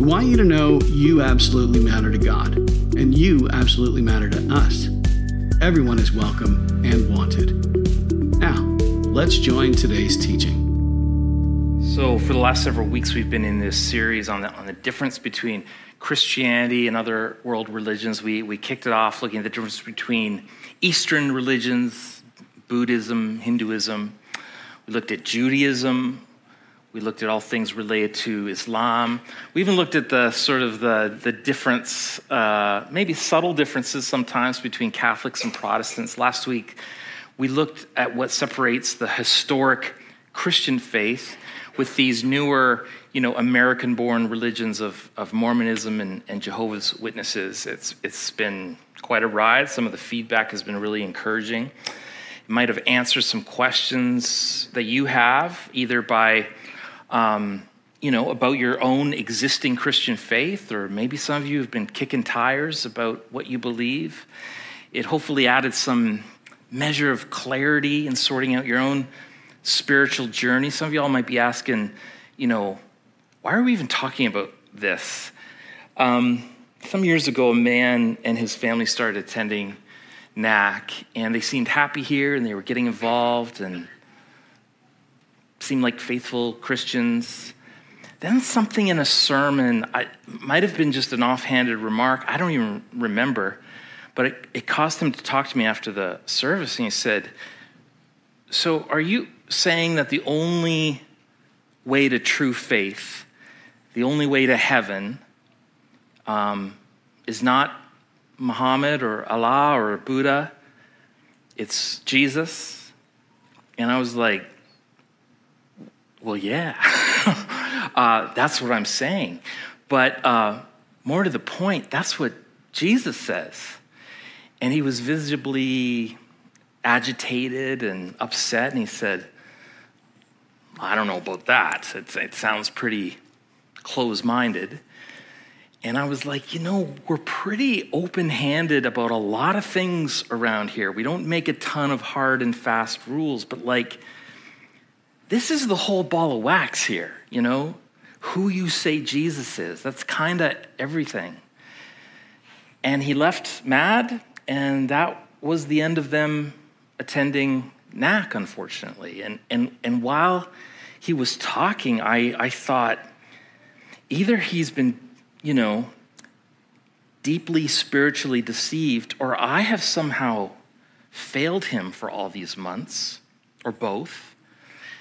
We want you to know you absolutely matter to God, and you absolutely matter to us. Everyone is welcome and wanted. Now, let's join today's teaching. So, for the last several weeks, we've been in this series on the, on the difference between Christianity and other world religions. We, we kicked it off looking at the difference between Eastern religions, Buddhism, Hinduism. We looked at Judaism, we looked at all things related to Islam. We even looked at the sort of the, the difference, uh, maybe subtle differences sometimes between Catholics and Protestants. Last week, we looked at what separates the historic Christian faith with these newer, you know, American-born religions of, of Mormonism and, and Jehovah's Witnesses. It's, it's been quite a ride. Some of the feedback has been really encouraging. It might have answered some questions that you have, either by um, you know, about your own existing Christian faith, or maybe some of you have been kicking tires about what you believe. It hopefully added some measure of clarity in sorting out your own spiritual journey. Some of y'all might be asking, you know, why are we even talking about this? Um, some years ago, a man and his family started attending NAC, and they seemed happy here and they were getting involved and seemed like faithful Christians. Then something in a sermon, I, might have been just an offhanded remark, I don't even remember, but it, it caused him to talk to me after the service, and he said, So are you saying that the only way to true faith, the only way to heaven, um, is not Muhammad or Allah or Buddha, it's Jesus? And I was like, well, yeah, uh, that's what I'm saying. But uh, more to the point, that's what Jesus says. And he was visibly agitated and upset, and he said, I don't know about that. It sounds pretty close minded. And I was like, you know, we're pretty open handed about a lot of things around here. We don't make a ton of hard and fast rules, but like, this is the whole ball of wax here, you know? Who you say Jesus is. That's kind of everything. And he left mad, and that was the end of them attending NAC, unfortunately. And, and, and while he was talking, I, I thought either he's been, you know, deeply spiritually deceived, or I have somehow failed him for all these months, or both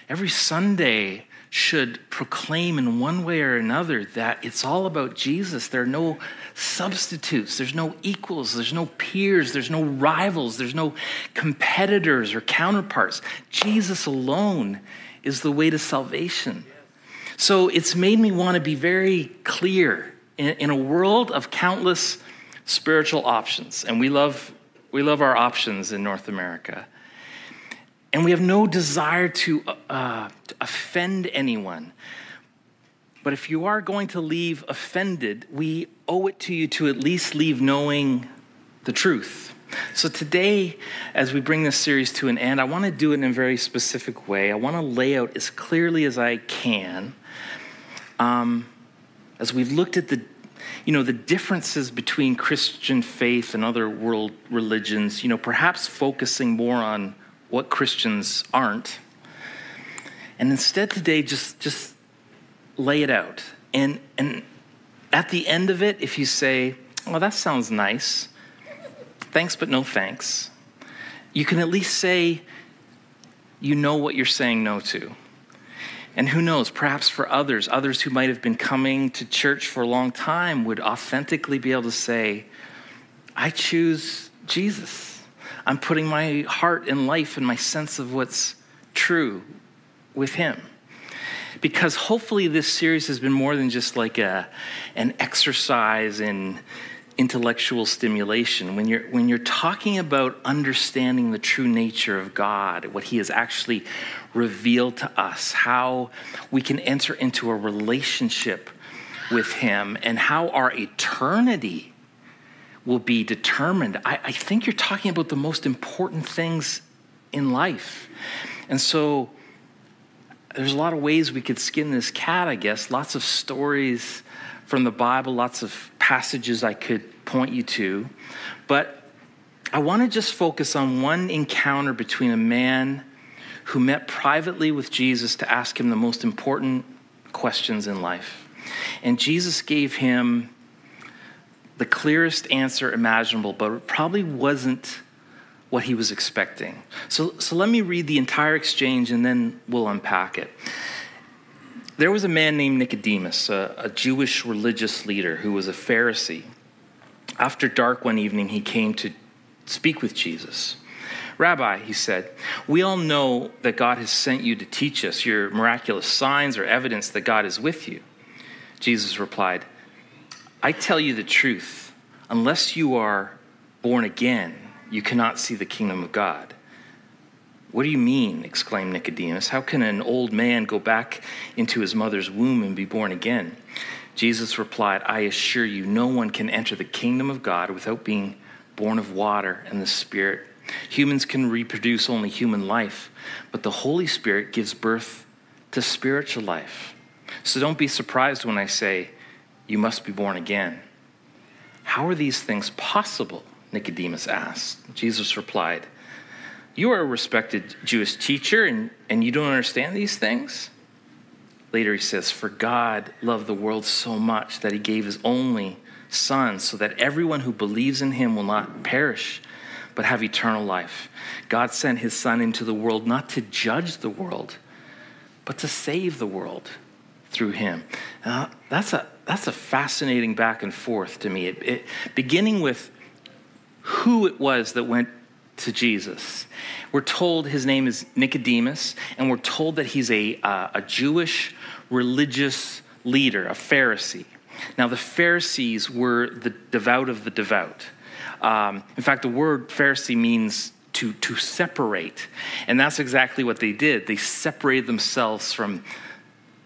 every Sunday should proclaim in one way or another that it's all about Jesus. There are no substitutes, there's no equals, there's no peers, there's no rivals, there's no competitors or counterparts. Jesus alone is the way to salvation. So it's made me want to be very clear in, in a world of countless spiritual options, and we love, we love our options in North America and we have no desire to, uh, to offend anyone. But if you are going to leave offended, we owe it to you to at least leave knowing the truth. So today, as we bring this series to an end, I want to do it in a very specific way. I want to lay out as clearly as I can, um, as we've looked at the, you know, the differences between Christian faith and other world religions. You know, perhaps focusing more on what Christians aren't. And instead today, just, just lay it out. And, and at the end of it, if you say, well, that sounds nice, thanks, but no thanks, you can at least say, you know what you're saying no to. And who knows, perhaps for others, others who might have been coming to church for a long time would authentically be able to say, I choose Jesus. I'm putting my heart and life and my sense of what's true with Him. because hopefully this series has been more than just like a, an exercise in intellectual stimulation. When you're, when you're talking about understanding the true nature of God, what He has actually revealed to us, how we can enter into a relationship with Him, and how our eternity will be determined, I, I think you're talking about the most important things in life. And so, there's a lot of ways we could skin this cat, I guess. Lots of stories from the Bible, lots of passages I could point you to. But I want to just focus on one encounter between a man who met privately with Jesus to ask him the most important questions in life. And Jesus gave him the clearest answer imaginable, but it probably wasn't what he was expecting. So, so let me read the entire exchange and then we'll unpack it. There was a man named Nicodemus, a, a Jewish religious leader who was a Pharisee. After dark one evening, he came to speak with Jesus. Rabbi, he said, we all know that God has sent you to teach us. Your miraculous signs are evidence that God is with you. Jesus replied, I tell you the truth. Unless you are born again, you cannot see the kingdom of God. What do you mean? exclaimed Nicodemus. How can an old man go back into his mother's womb and be born again? Jesus replied, I assure you, no one can enter the kingdom of God without being born of water and the Spirit. Humans can reproduce only human life, but the Holy Spirit gives birth to spiritual life. So don't be surprised when I say, You must be born again. How are these things possible? Nicodemus asked. Jesus replied, You are a respected Jewish teacher, and, and you don't understand these things? Later he says, For God loved the world so much that he gave his only Son, so that everyone who believes in him will not perish, but have eternal life. God sent his Son into the world not to judge the world, but to save the world through him. Uh, that's, a, that's a fascinating back and forth to me. It, it, beginning with who it was that went to Jesus. We're told his name is Nicodemus, and we're told that he's a, uh, a Jewish religious leader, a Pharisee. Now, the Pharisees were the devout of the devout. Um, in fact, the word Pharisee means to, to separate. And that's exactly what they did. They separated themselves from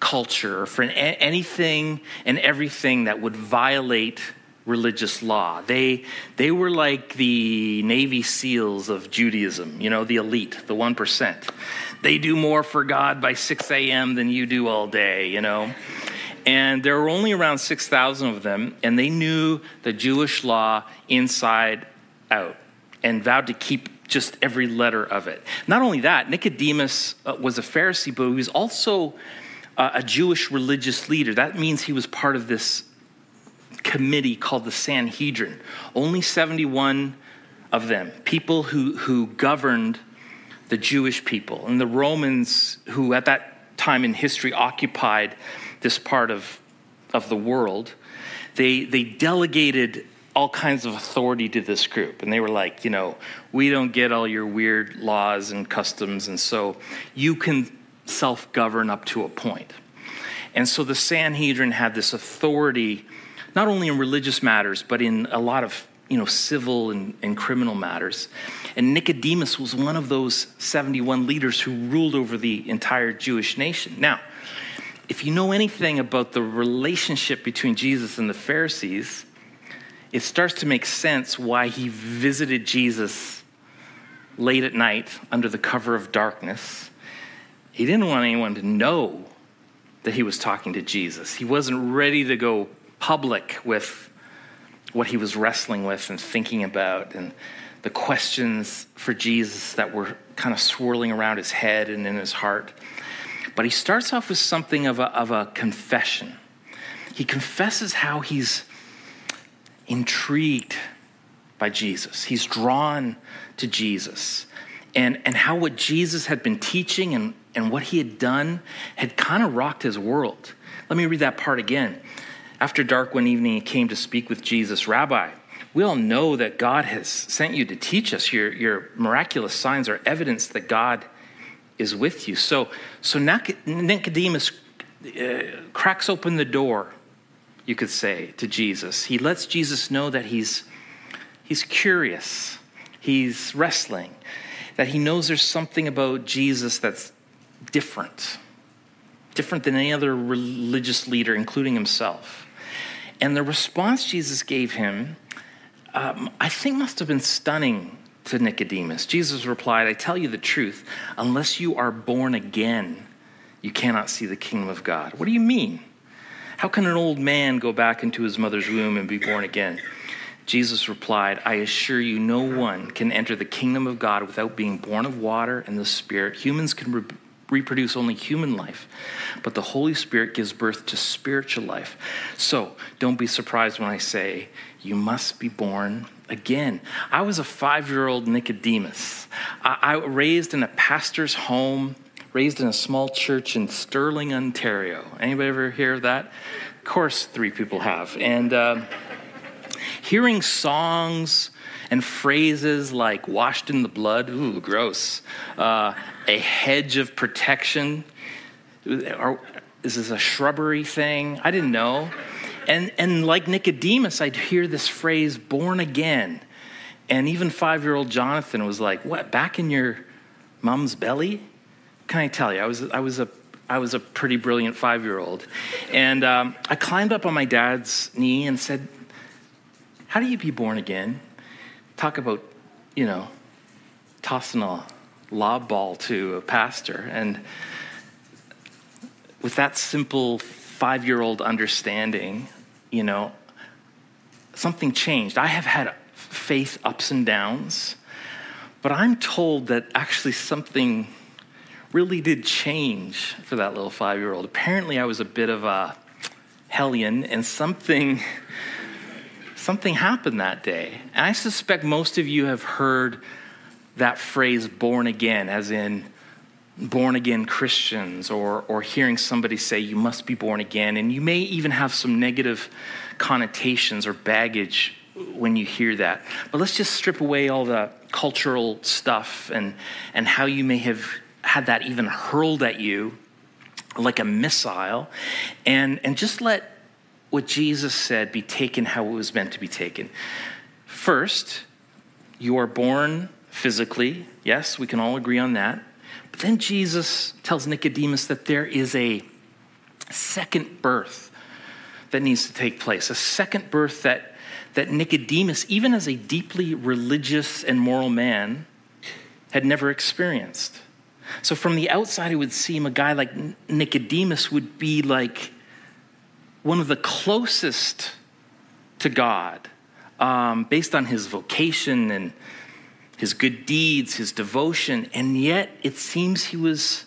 culture, from anything and everything that would violate religious law. They, they were like the Navy SEALs of Judaism, you know, the elite, the 1%. They do more for God by 6 a.m. than you do all day, you know. And there were only around 6,000 of them, and they knew the Jewish law inside out and vowed to keep just every letter of it. Not only that, Nicodemus uh, was a Pharisee, but he was also a Jewish religious leader. That means he was part of this committee called the Sanhedrin. Only 71 of them, people who, who governed the Jewish people. And the Romans, who at that time in history occupied this part of, of the world, they, they delegated all kinds of authority to this group. And they were like, you know, we don't get all your weird laws and customs, and so you can self govern up to a point. And so the Sanhedrin had this authority, not only in religious matters, but in a lot of you know, civil and, and criminal matters. And Nicodemus was one of those 71 leaders who ruled over the entire Jewish nation. Now, if you know anything about the relationship between Jesus and the Pharisees, it starts to make sense why he visited Jesus late at night under the cover of darkness. He didn't want anyone to know that he was talking to Jesus. He wasn't ready to go public with what he was wrestling with and thinking about and the questions for Jesus that were kind of swirling around his head and in his heart. But he starts off with something of a, of a confession. He confesses how he's intrigued by Jesus, he's drawn to Jesus, and, and how what Jesus had been teaching and, and what he had done had kind of rocked his world. Let me read that part again. After dark one evening, he came to speak with Jesus. Rabbi, we all know that God has sent you to teach us. Your, your miraculous signs are evidence that God is with you. So, so Nicodemus uh, cracks open the door, you could say, to Jesus. He lets Jesus know that he's, he's curious, he's wrestling, that he knows there's something about Jesus that's different, different than any other religious leader, including himself. And the response Jesus gave him, um, I think, must have been stunning to Nicodemus. Jesus replied, I tell you the truth, unless you are born again, you cannot see the kingdom of God. What do you mean? How can an old man go back into his mother's womb and be born again? Jesus replied, I assure you, no one can enter the kingdom of God without being born of water and the Spirit. Humans can re- reproduce only human life, but the Holy Spirit gives birth to spiritual life. So don't be surprised when I say, You must be born again. I was a five year old Nicodemus. I, I raised in a pastor's home raised in a small church in Stirling, Ontario. Anybody ever hear of that? Of course, three people have. And uh, hearing songs and phrases like washed in the blood, ooh, gross, uh, a hedge of protection, is this a shrubbery thing? I didn't know. And, and like Nicodemus, I'd hear this phrase, born again. And even five year old Jonathan was like, What, back in your mom's belly? can I tell you? I was, I was, a, I was a pretty brilliant five year old. And um, I climbed up on my dad's knee and said, How do you be born again? Talk about, you know, tossing a lob ball to a pastor. And with that simple five year old understanding, you know, something changed. I have had faith ups and downs, but I'm told that actually something really did change for that little five year old. Apparently, I was a bit of a hellion, and something. Something happened that day. And I suspect most of you have heard that phrase born again, as in born again Christians, or, or hearing somebody say you must be born again. And you may even have some negative connotations or baggage when you hear that. But let's just strip away all the cultural stuff and, and how you may have had that even hurled at you like a missile, and, and just let what Jesus said be taken how it was meant to be taken. First, you are born physically. Yes, we can all agree on that. But then Jesus tells Nicodemus that there is a second birth that needs to take place, a second birth that, that Nicodemus, even as a deeply religious and moral man, had never experienced. So from the outside, it would seem a guy like Nicodemus would be like one of the closest to God um, based on his vocation and his good deeds, his devotion, and yet it seems he was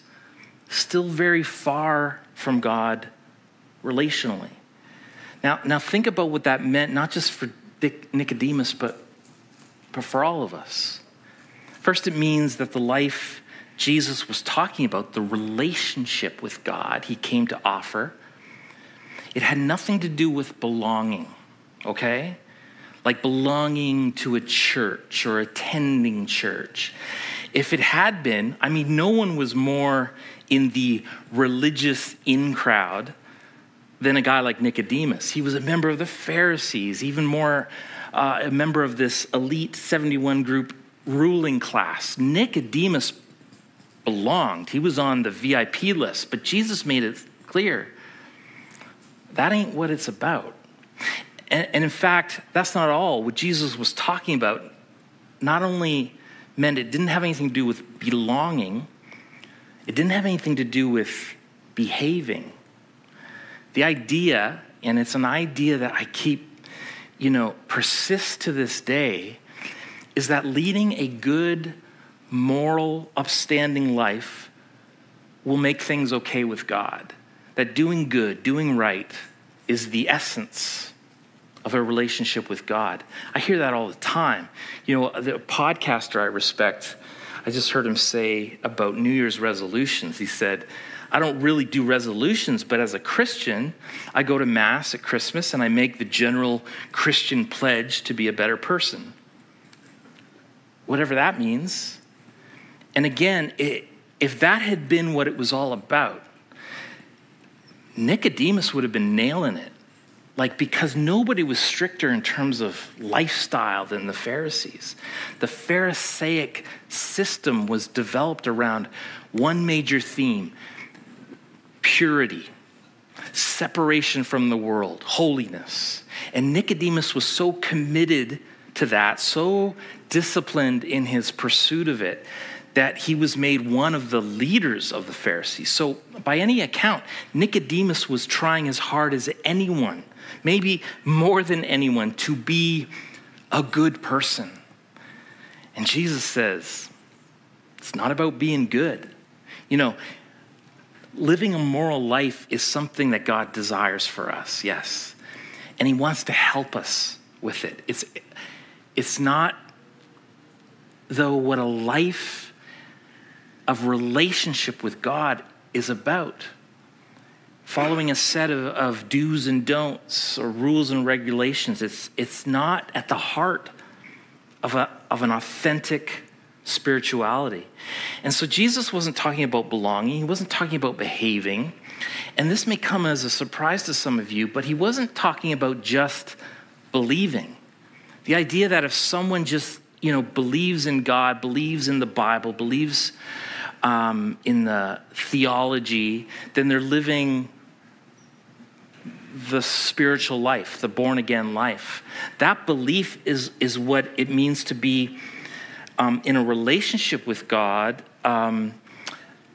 still very far from God relationally. Now, now think about what that meant, not just for Nicodemus, but, but for all of us. First, it means that the life Jesus was talking about the relationship with God he came to offer. It had nothing to do with belonging, okay? Like belonging to a church or attending church. If it had been, I mean, no one was more in the religious in crowd than a guy like Nicodemus. He was a member of the Pharisees, even more uh, a member of this elite 71 group ruling class. Nicodemus belonged. He was on the VIP list, but Jesus made it clear that ain't what it's about. And, and, in fact, that's not all. What Jesus was talking about not only meant it didn't have anything to do with belonging, it didn't have anything to do with behaving. The idea, and it's an idea that I keep, you know, persists to this day, is that leading a good, moral, upstanding life will make things okay with God. That doing good, doing right, is the essence of a relationship with God. I hear that all the time. You know, the podcaster I respect, I just heard him say about New Year's resolutions. He said, I don't really do resolutions, but as a Christian, I go to Mass at Christmas and I make the general Christian pledge to be a better person. Whatever that means. And again, it, if that had been what it was all about, Nicodemus would have been nailing it. Like, because nobody was stricter in terms of lifestyle than the Pharisees. The Pharisaic system was developed around one major theme purity, separation from the world, holiness. And Nicodemus was so committed to that, so disciplined in his pursuit of it, that he was made one of the leaders of the Pharisees. So, by any account, Nicodemus was trying as hard as anyone, maybe more than anyone, to be a good person. And Jesus says, it's not about being good. You know, living a moral life is something that God desires for us, yes. And He wants to help us with it. It's, it's not, though, what a life of relationship with God is about. Following a set of, of do's and don'ts or rules and regulations, it's, it's not at the heart of, a, of an authentic spirituality. And so Jesus wasn't talking about belonging, he wasn't talking about behaving. And this may come as a surprise to some of you, but he wasn't talking about just believing. The idea that if someone just, you know, believes in God, believes in the Bible, believes um, in the theology, then they're living the spiritual life, the born again life. That belief is, is what it means to be um, in a relationship with God. Um,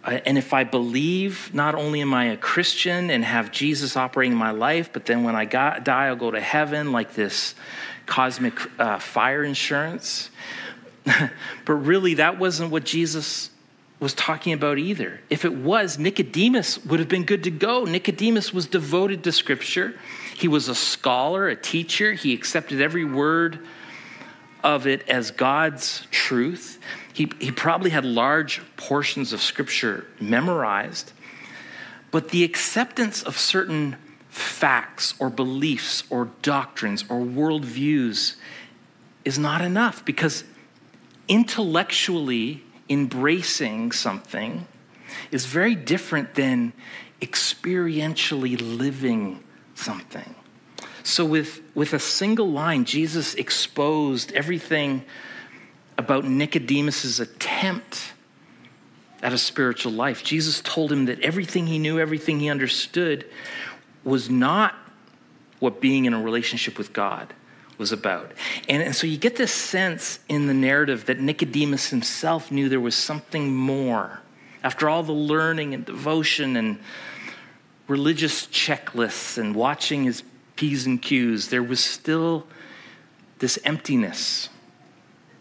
and if I believe, not only am I a Christian and have Jesus operating in my life, but then when I got, die, I'll go to heaven like this cosmic uh, fire insurance. but really, that wasn't what Jesus was talking about either. If it was, Nicodemus would have been good to go. Nicodemus was devoted to Scripture, he was a scholar, a teacher, he accepted every word of it as God's truth. He, he probably had large portions of Scripture memorized. But the acceptance of certain facts or beliefs or doctrines or worldviews is not enough because intellectually, embracing something is very different than experientially living something. So, with, with a single line, Jesus exposed everything about Nicodemus's attempt at a spiritual life. Jesus told him that everything he knew, everything he understood, was not what being in a relationship with God was about. And, and so you get this sense in the narrative that Nicodemus himself knew there was something more. After all the learning and devotion and religious checklists and watching his P's and Q's, there was still this emptiness.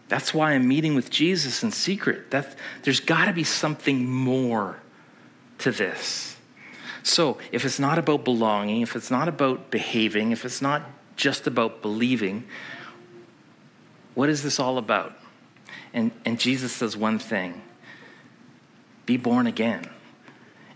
That's why I'm meeting with Jesus in secret. That, there's got to be something more to this. So, if it's not about belonging, if it's not about behaving, if it's not just about believing. What is this all about? And, and Jesus says one thing be born again.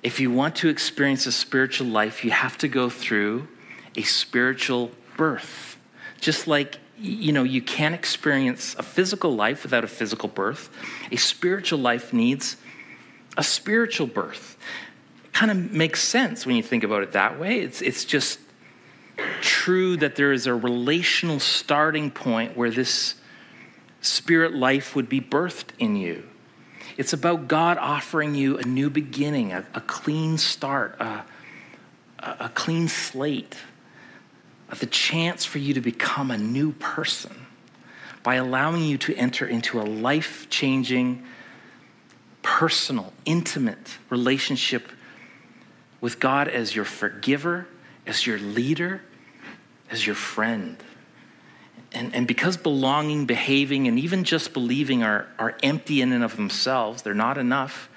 If you want to experience a spiritual life, you have to go through a spiritual birth. Just like you know, you can't experience a physical life without a physical birth. A spiritual life needs a spiritual birth. Kind of makes sense when you think about it that way. It's, it's just true that there is a relational starting point where this spirit life would be birthed in you. It's about God offering you a new beginning, a, a clean start, a, a clean slate, the chance for you to become a new person by allowing you to enter into a life changing, personal, intimate relationship with God as your forgiver as your leader, as your friend. And, and because belonging, behaving, and even just believing are, are empty in and of themselves, they're not enough,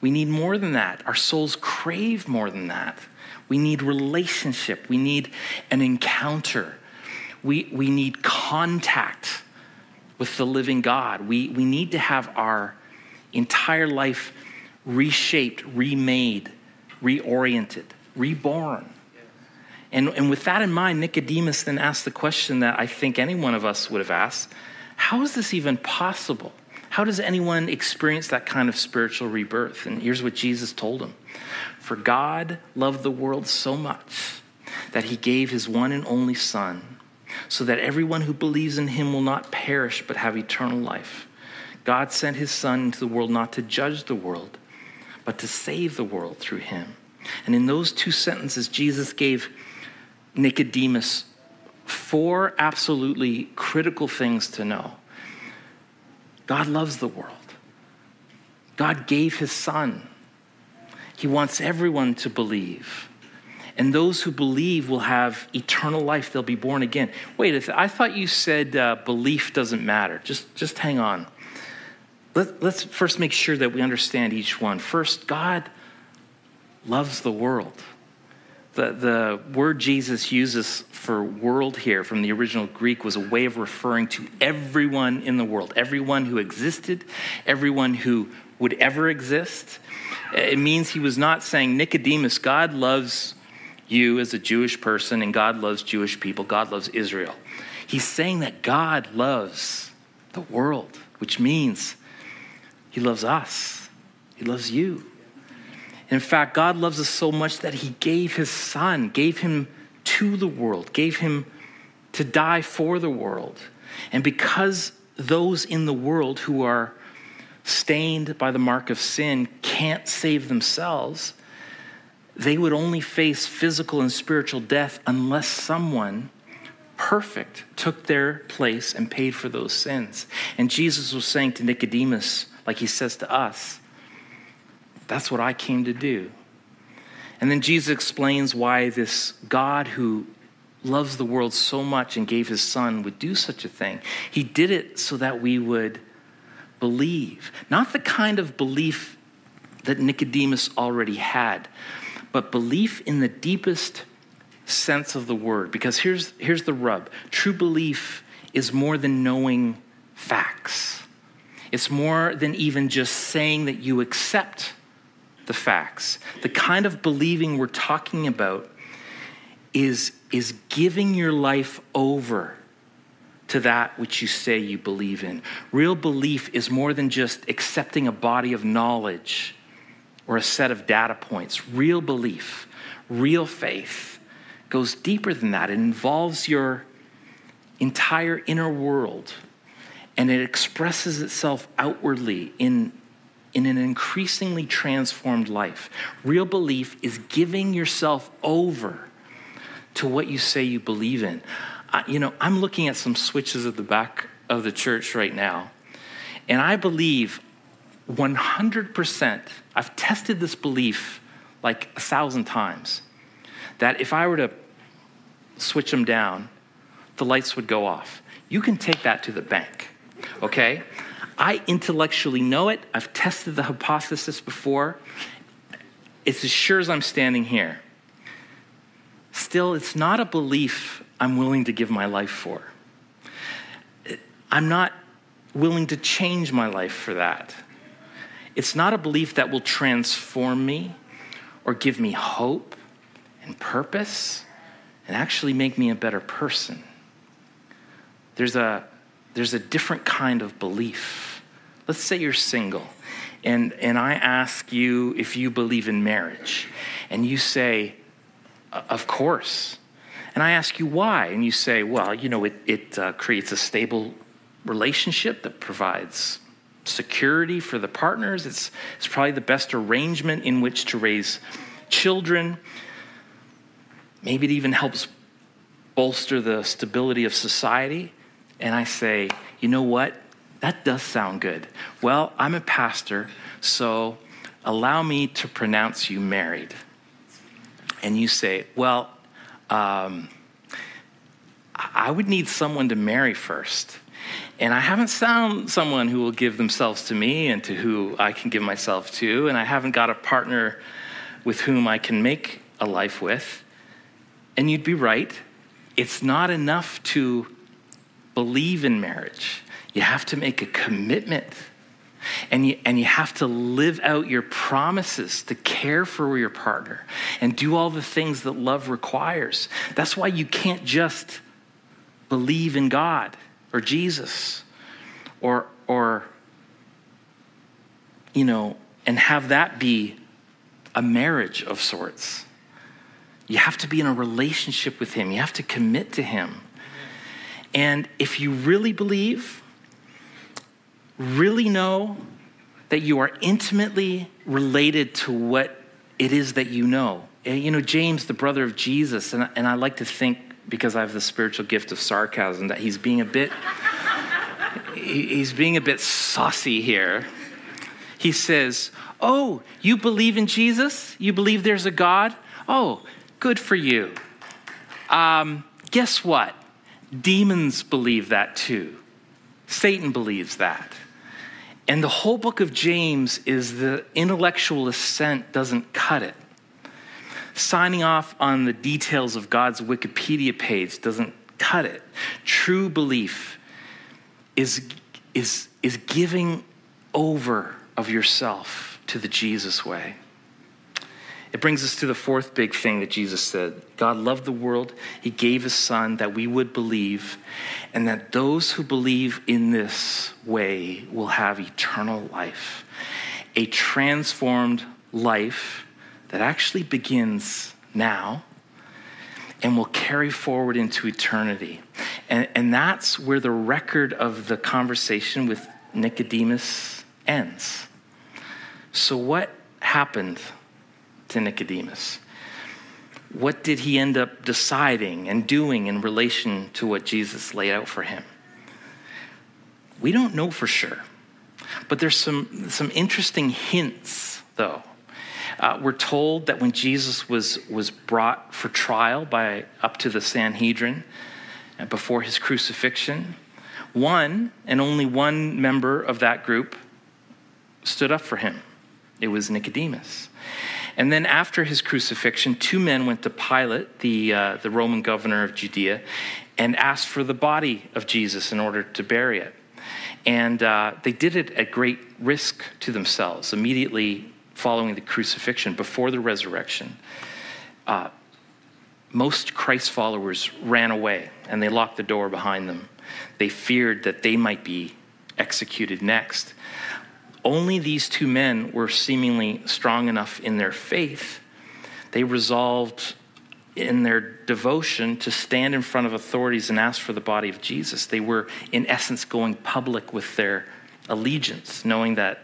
we need more than that. Our souls crave more than that. We need relationship, we need an encounter, we, we need contact with the living God. We, we need to have our entire life reshaped, remade, reoriented, reborn. And, and with that in mind, Nicodemus then asked the question that I think any one of us would have asked How is this even possible? how does anyone experience that kind of spiritual rebirth? And here's what Jesus told him For God loved the world so much that he gave his one and only Son, so that everyone who believes in him will not perish but have eternal life. God sent his Son into the world not to judge the world, but to save the world through him. And in those two sentences, Jesus gave Nicodemus four absolutely critical things to know. God loves the world. God gave his son. He wants everyone to believe. And those who believe will have eternal life. They'll be born again. Wait, I thought you said uh, belief doesn't matter. Just, just hang on. Let, let's first make sure that we understand each one. First, God loves the world. The, the word Jesus uses for world here from the original Greek was a way of referring to everyone in the world, everyone who existed, everyone who would ever exist. It means he was not saying, Nicodemus, God loves you as a Jewish person, and God loves Jewish people, God loves Israel. He's saying that God loves the world, which means he loves us, he loves you. In fact, God loves us so much that He gave His Son, gave Him to the world, gave Him to die for the world. And because those in the world who are stained by the mark of sin can't save themselves, they would only face physical and spiritual death unless someone perfect took their place and paid for those sins. And Jesus was saying to Nicodemus, like he says to us, that's what I came to do. And then Jesus explains why this God who loves the world so much and gave his son would do such a thing. He did it so that we would believe. Not the kind of belief that Nicodemus already had, but belief in the deepest sense of the word. Because here's, here's the rub true belief is more than knowing facts, it's more than even just saying that you accept the facts. The kind of believing we're talking about is, is giving your life over to that which you say you believe in. Real belief is more than just accepting a body of knowledge or a set of data points. Real belief, real faith goes deeper than that. It involves your entire inner world and it expresses itself outwardly in in an increasingly transformed life. Real belief is giving yourself over to what you say you believe in. You know, I'm looking at some switches at the back of the church right now, and I believe 100%, I've tested this belief like a thousand times, that if I were to switch them down, the lights would go off. You can take that to the bank, okay? I intellectually know it. I've tested the hypothesis before. It's as sure as I'm standing here. Still, it's not a belief I'm willing to give my life for. I'm not willing to change my life for that. It's not a belief that will transform me or give me hope and purpose and actually make me a better person. There's a there's a different kind of belief. Let's say you're single, and, and I ask you if you believe in marriage, and you say, Of course. And I ask you why, and you say, Well, you know, it, it uh, creates a stable relationship that provides security for the partners. It's, it's probably the best arrangement in which to raise children. Maybe it even helps bolster the stability of society and I say, you know what? That does sound good. Well, I'm a pastor, so allow me to pronounce you married. And you say, well, um, I would need someone to marry first. And I haven't found someone who will give themselves to me and to who I can give myself to. And I haven't got a partner with whom I can make a life with. And you'd be right. It's not enough to believe in marriage. You have to make a commitment. And you, and you have to live out your promises to care for your partner and do all the things that love requires. That's why you can't just believe in God or Jesus or, or you know, and have that be a marriage of sorts. You have to be in a relationship with Him, you have to commit to Him. And if you really believe, really know that you are intimately related to what it is that you know. You know, James, the brother of Jesus, and, and I like to think, because I have the spiritual gift of sarcasm, that he's being a bit. he's being a bit saucy here. He says, Oh, you believe in Jesus? You believe there's a God? Oh, good for you. Um, guess what? Demons believe that too. Satan believes that. And the whole book of James is the intellectual assent doesn't cut it. Signing off on the details of God's Wikipedia page doesn't cut it. True belief is, is, is giving over of yourself to the Jesus way. It brings us to the fourth big thing that Jesus said God loved the world, He gave His Son that we would believe, and that those who believe in this way will have eternal life. A transformed life that actually begins now and will carry forward into eternity. And, and that's where the record of the conversation with Nicodemus ends. So, what happened to Nicodemus? What did he end up deciding and doing in relation to what Jesus laid out for him? We don't know for sure. But there's some, some interesting hints, though. Uh, we're told that when Jesus was, was brought for trial by up to the Sanhedrin uh, before his crucifixion, one and only one member of that group stood up for him. It was Nicodemus. And then after his crucifixion, two men went to Pilate, the, uh, the Roman governor of Judea, and asked for the body of Jesus in order to bury it. And uh, they did it at great risk to themselves immediately following the crucifixion, before the resurrection. Uh, most Christ followers ran away and they locked the door behind them. They feared that they might be executed next only these two men were seemingly strong enough in their faith. They resolved in their devotion to stand in front of authorities and ask for the body of Jesus. They were, in essence, going public with their allegiance, knowing that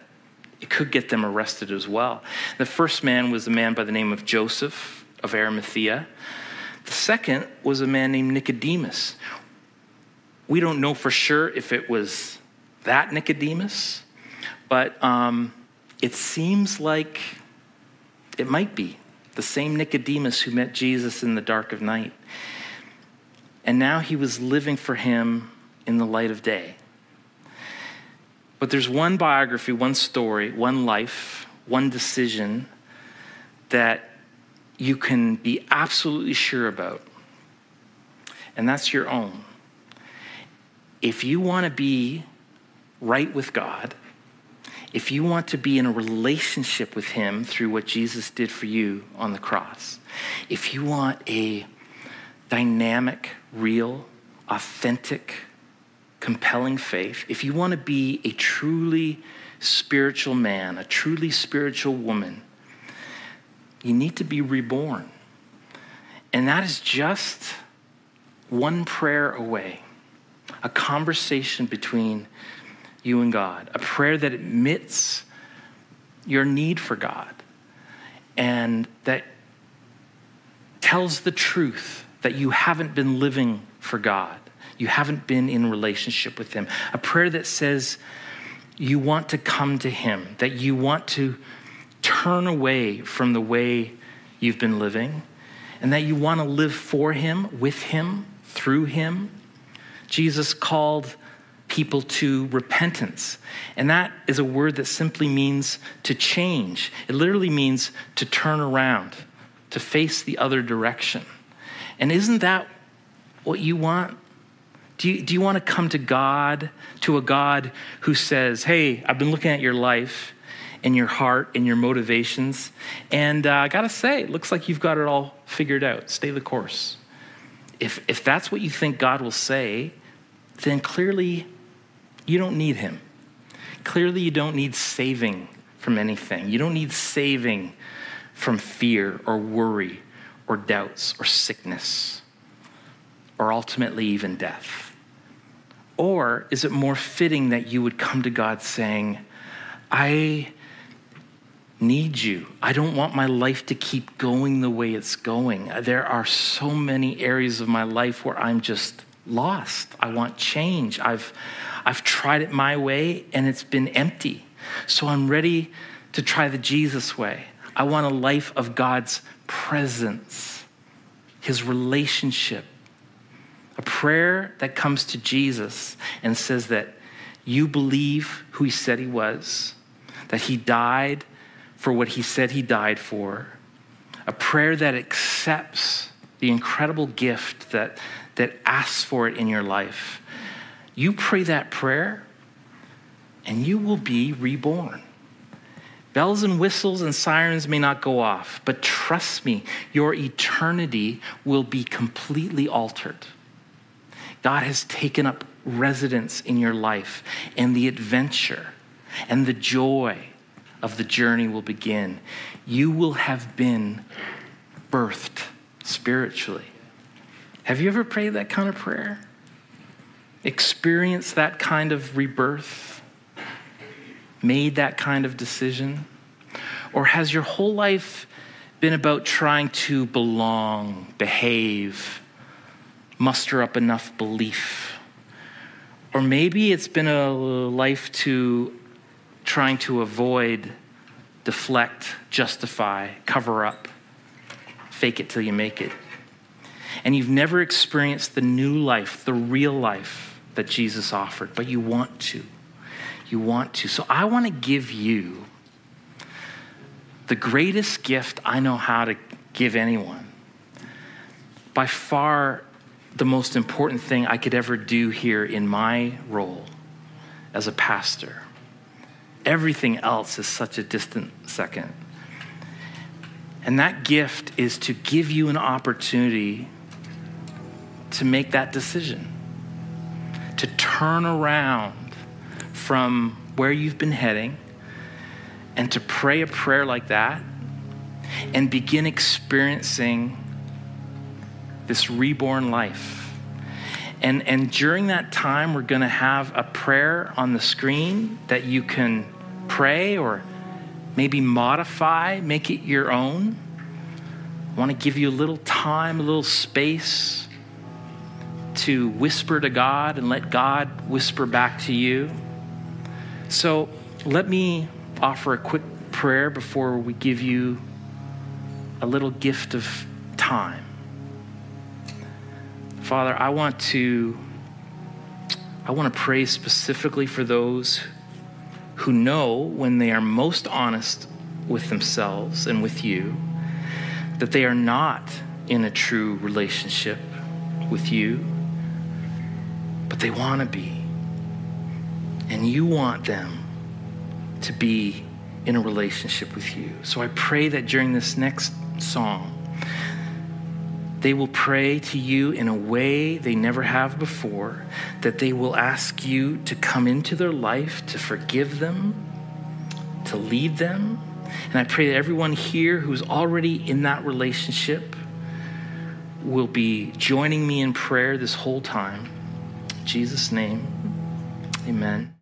it could get them arrested as well. The first man was a man by the name of Joseph of Arimathea. The second was a man named Nicodemus. We don't know for sure if it was that Nicodemus but um, it seems like it might be the same Nicodemus who met Jesus in the dark of night. And now he was living for him in the light of day. But there's one biography, one story, one life, one decision that you can be absolutely sure about, and that's your own. If you want to be right with God, if you want to be in a relationship with Him through what Jesus did for you on the cross, if you want a dynamic, real, authentic, compelling faith, if you want to be a truly spiritual man, a truly spiritual woman, you need to be reborn. And that is just one prayer away a conversation between you and God, a prayer that admits your need for God and that tells the truth that you haven't been living for God. You haven't been in relationship with Him. A prayer that says you want to come to Him, that you want to turn away from the way you've been living, and that you want to live for Him, with Him, through Him. Jesus called people to repentance. And that is a word that simply means to change. It literally means to turn around, to face the other direction. And isn't that what you want? Do you, do you want to come to God, to a God who says, Hey, I've been looking at your life and your heart and your motivations, and uh, I got to say, it looks like you've got it all figured out. Stay the course. If, if that's what you think God will say, then clearly you don't need him. Clearly, you don't need saving from anything. You don't need saving from fear or worry or doubts or sickness or ultimately even death. Or is it more fitting that you would come to God saying, I need you. I don't want my life to keep going the way it's going. There are so many areas of my life where I'm just lost. I want change. I've, I've tried it my way and it's been empty. So I'm ready to try the Jesus way. I want a life of God's presence, His relationship. A prayer that comes to Jesus and says that you believe who He said He was, that He died for what He said He died for. A prayer that accepts the incredible gift that, that asks for it in your life. You pray that prayer, and you will be reborn. Bells and whistles and sirens may not go off, but trust me, your eternity will be completely altered. God has taken up residence in your life, and the adventure and the joy of the journey will begin. You will have been birthed spiritually. Have you ever prayed that kind of prayer? Experienced that kind of rebirth? made that kind of decision? Or has your whole life been about trying to belong, behave, muster up enough belief? Or maybe it's been a life to trying to avoid, deflect, justify, cover up, fake it till you make it. And you've never experienced the new life, the real life that Jesus offered, but you want to you want to. So I want to give you the greatest gift I know how to give anyone. By far, the most important thing I could ever do here in my role as a pastor. Everything else is such a distant second. And that gift is to give you an opportunity to make that decision, to turn around from where you've been heading and to pray a prayer like that and begin experiencing this reborn life. And, and during that time, we're going to have a prayer on the screen that you can pray or maybe modify, make it your own. I want to give you a little time, a little space to whisper to God and let God whisper back to you. So let me offer a quick prayer before we give you a little gift of time. Father, I want to I want to pray specifically for those who know when they are most honest with themselves and with you that they are not in a true relationship with you, but they want to be and you want them to be in a relationship with you. So I pray that during this next song, they will pray to you in a way they never have before, that they will ask you to come into their life, to forgive them, to lead them. And I pray that everyone here who's already in that relationship will be joining me in prayer this whole time. In Jesus' name, amen.